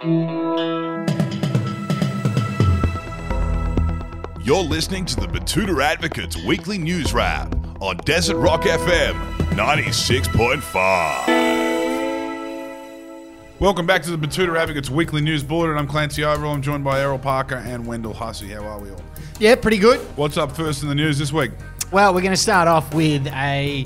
You're listening to the Betoota Advocate's Weekly News Wrap on Desert Rock FM 96.5. Welcome back to the Betoota Advocate's Weekly News Bulletin. I'm Clancy Overall. I'm joined by Errol Parker and Wendell Hussey. How are we all? Yeah, pretty good. What's up first in the news this week? Well, we're going to start off with a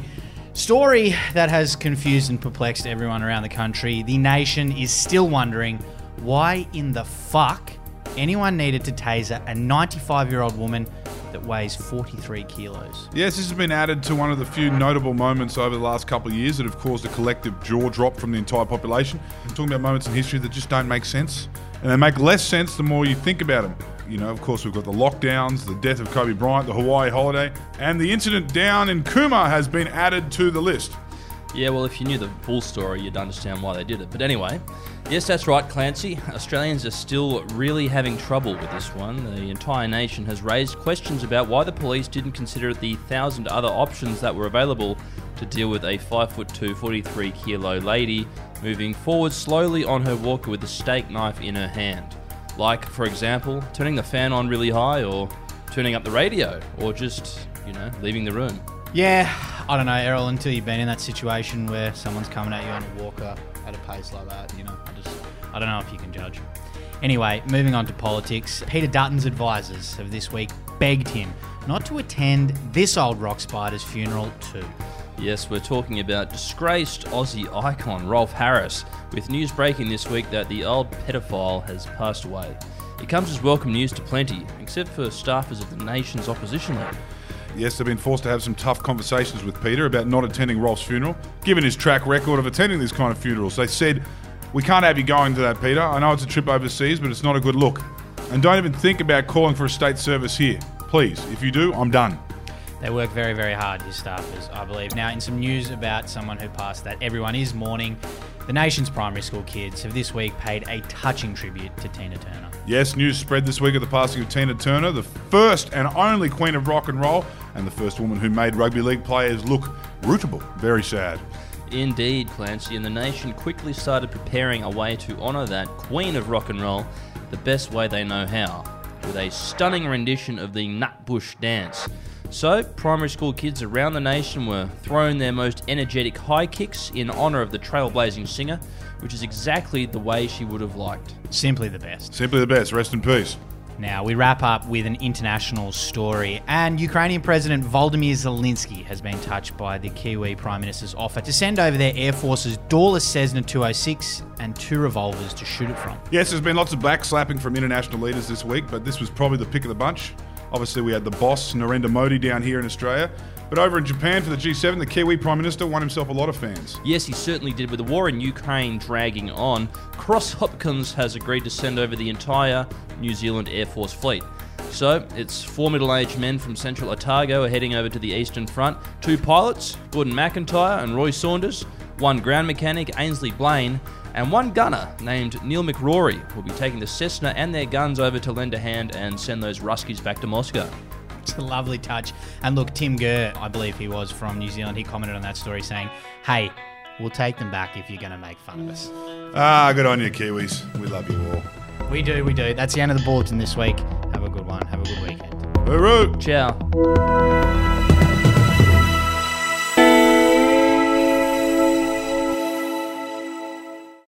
story that has confused and perplexed everyone around the country. The nation is still wondering why in the fuck anyone needed to taser a 95 year old woman that weighs 43 kilos. Yes, this has been added to one of the few notable moments over the last couple of years that have caused a collective jaw drop from the entire population. I'm talking about moments in history that just don't make sense. And they make less sense the more you think about them. You know, of course, we've got the lockdowns, the death of Kobe Bryant, the Hawaii holiday, and the incident down in Cooma has been added to the list. Yeah, well, if you knew the full story, you'd understand why they did it. But anyway, yes, that's right, Clancy. Australians are still really having trouble with this one. The entire nation has raised questions about why the police didn't consider the thousand other options that were available to deal with a 5'2, 43 kilo lady moving forward slowly on her walker with a steak knife in her hand. Like, for example, turning the fan on really high, or turning up the radio, or just, you know, leaving the room. Yeah, I don't know, Errol, until you've been in that situation where someone's coming at you on a walker at a pace like that, you know, I just, I don't know if you can judge. Anyway, moving on to politics. Peter Dutton's advisors have this week begged him not to attend this old rock spider's funeral too. Yes, we're talking about disgraced Aussie icon Rolf Harris, with news breaking this week that the old pedophile has passed away. It comes as welcome news to plenty, except for staffers of the nation's opposition leader. Yes, they've been forced to have some tough conversations with Peter about not attending Rolf's funeral, given his track record of attending these kind of funerals. They said, We can't have you going to that, Peter. I know it's a trip overseas, but it's not a good look. And don't even think about calling for a state service here. Please, if you do, I'm done. They work very, very hard, his staffers, I believe. Now, in some news about someone who passed that everyone is mourning, the nation's primary school kids have this week paid a touching tribute to Tina Turner. Yes, news spread this week of the passing of Tina Turner, the first and only queen of rock and roll, and the first woman who made rugby league players look rootable. Very sad. Indeed, Clancy, and the nation quickly started preparing a way to honour that queen of rock and roll the best way they know how, with a stunning rendition of the Nutbush dance. So, primary school kids around the nation were throwing their most energetic high kicks in honour of the trailblazing singer, which is exactly the way she would have liked. Simply the best. Simply the best. Rest in peace. Now, we wrap up with an international story, and Ukrainian President Volodymyr Zelensky has been touched by the Kiwi Prime Minister's offer to send over their Air Force's doorless Cessna 206 and two revolvers to shoot it from. Yes, there's been lots of backslapping from international leaders this week, but this was probably the pick of the bunch. Obviously, we had the boss, Narendra Modi, down here in Australia. But over in Japan for the G7, the Kiwi Prime Minister won himself a lot of fans. Yes, he certainly did. With the war in Ukraine dragging on, Chris Hipkins has agreed to send over the entire New Zealand Air Force fleet. So, it's four middle aged men from Central Otago are heading over to the Eastern Front. Two pilots, Gordon McIntyre and Roy Saunders, one ground mechanic, Ainsley Blaine, and one gunner named Neil McRory will be taking the Cessna and their guns over to lend a hand and send those Ruskies back to Moscow. It's a lovely touch. And look, Tim Gurr, I believe he was from New Zealand, he commented on that story saying, Hey, we'll take them back if you're going to make fun of us. Ah, good on you, Kiwis. We love you all. We do, we do. That's the end of the bulletin this week. Have a good one. Have a good weekend. Hooroo! Ciao.